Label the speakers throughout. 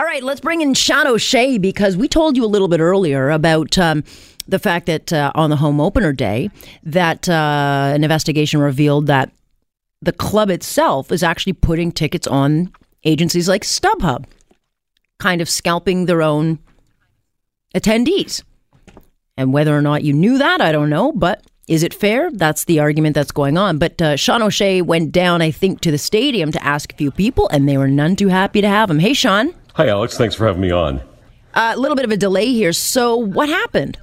Speaker 1: All right, let's bring in Sean O'Shea because we told you a little bit earlier about um, the fact that uh, on the home opener day, that uh, an investigation revealed that the club itself is actually putting tickets on agencies like StubHub, kind of scalping their own attendees. And whether or not you knew that, I don't know, but is it fair? That's the argument that's going on. But uh, Sean O'Shea went down, I think, to the stadium to ask a few people, and they were none too happy to have him. Hey, Sean.
Speaker 2: Hi, Alex. Thanks for having me on.
Speaker 1: A little bit of a delay here. So, what happened?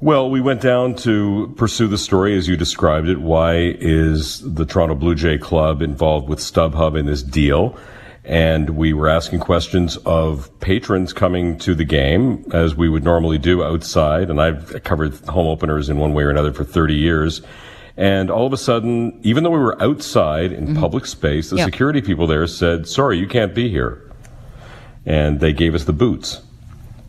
Speaker 2: Well, we went down to pursue the story as you described it. Why is the Toronto Blue Jay Club involved with StubHub in this deal? And we were asking questions of patrons coming to the game, as we would normally do outside. And I've covered home openers in one way or another for 30 years. And all of a sudden, even though we were outside in mm-hmm. public space, the security people there said, sorry, you can't be here. And they gave us the boots.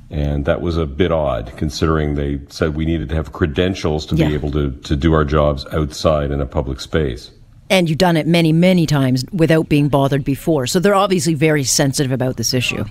Speaker 2: And that was a bit odd considering they said we needed to have credentials to yeah. be able to, to do our jobs outside in a public space.
Speaker 1: And you've done it many, many times without being bothered before. So they're obviously very sensitive about this issue.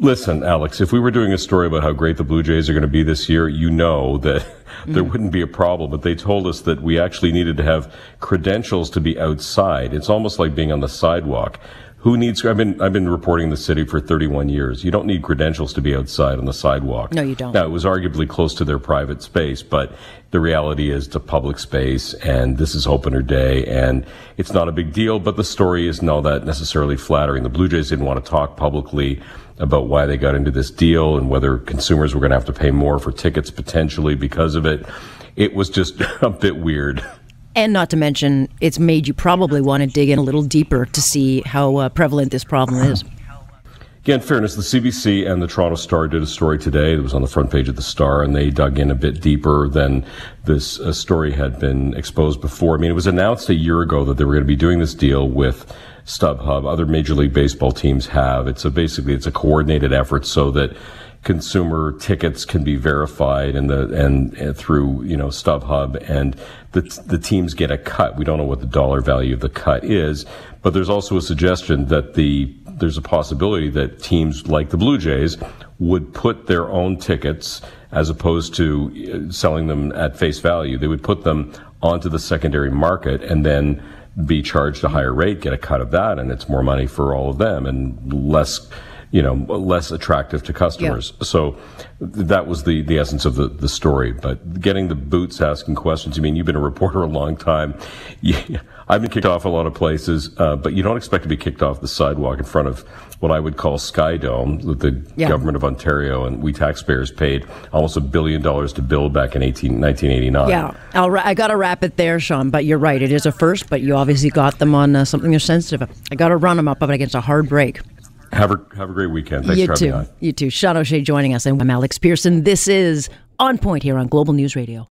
Speaker 2: Listen, Alex, if we were doing a story about how great the Blue Jays are going to be this year, you know that there mm. wouldn't be a problem. But they told us that we actually needed to have credentials to be outside. It's almost like being on the sidewalk. Who needs? I've been I've been reporting the city for 31 years. You don't need credentials to be outside on the sidewalk.
Speaker 1: No, you don't.
Speaker 2: Now it was arguably close to their private space, but the reality is a public space, and this is opener day, and it's not a big deal. But the story is not that necessarily flattering. The Blue Jays didn't want to talk publicly about why they got into this deal and whether consumers were going to have to pay more for tickets potentially because of it. It was just a bit weird.
Speaker 1: And not to mention, it's made you probably want to dig in a little deeper to see how uh, prevalent this problem is.
Speaker 2: Yeah, in fairness, the CBC and the Toronto Star did a story today that was on the front page of the Star, and they dug in a bit deeper than this uh, story had been exposed before. I mean, it was announced a year ago that they were going to be doing this deal with StubHub. Other Major League Baseball teams have. It's a basically it's a coordinated effort so that consumer tickets can be verified and the and, and, through you know StubHub and the the teams get a cut. We don't know what the dollar value of the cut is, but there's also a suggestion that the there's a possibility that teams like the Blue Jays would put their own tickets as opposed to uh, selling them at face value. They would put them onto the secondary market and then be charged a higher rate, get a cut of that, and it's more money for all of them and less you know, less attractive to customers. Yeah. So that was the, the essence of the, the story. But getting the boots asking questions, I mean, you've been a reporter a long time. You, I've been kicked off a lot of places, uh, but you don't expect to be kicked off the sidewalk in front of what I would call Sky Dome that the yeah. government of Ontario and we taxpayers paid almost a billion dollars to build back in 18, 1989.
Speaker 1: Yeah, I'll, I got to wrap it there, Sean, but you're right. It is a first, but you obviously got them on uh, something they're sensitive. I got to run them up, up against a hard break.
Speaker 2: Have a have a great weekend. Thanks
Speaker 1: you
Speaker 2: for
Speaker 1: too. You too. Sean O'Shea joining us, and I'm Alex Pearson. This is On Point here on Global News Radio.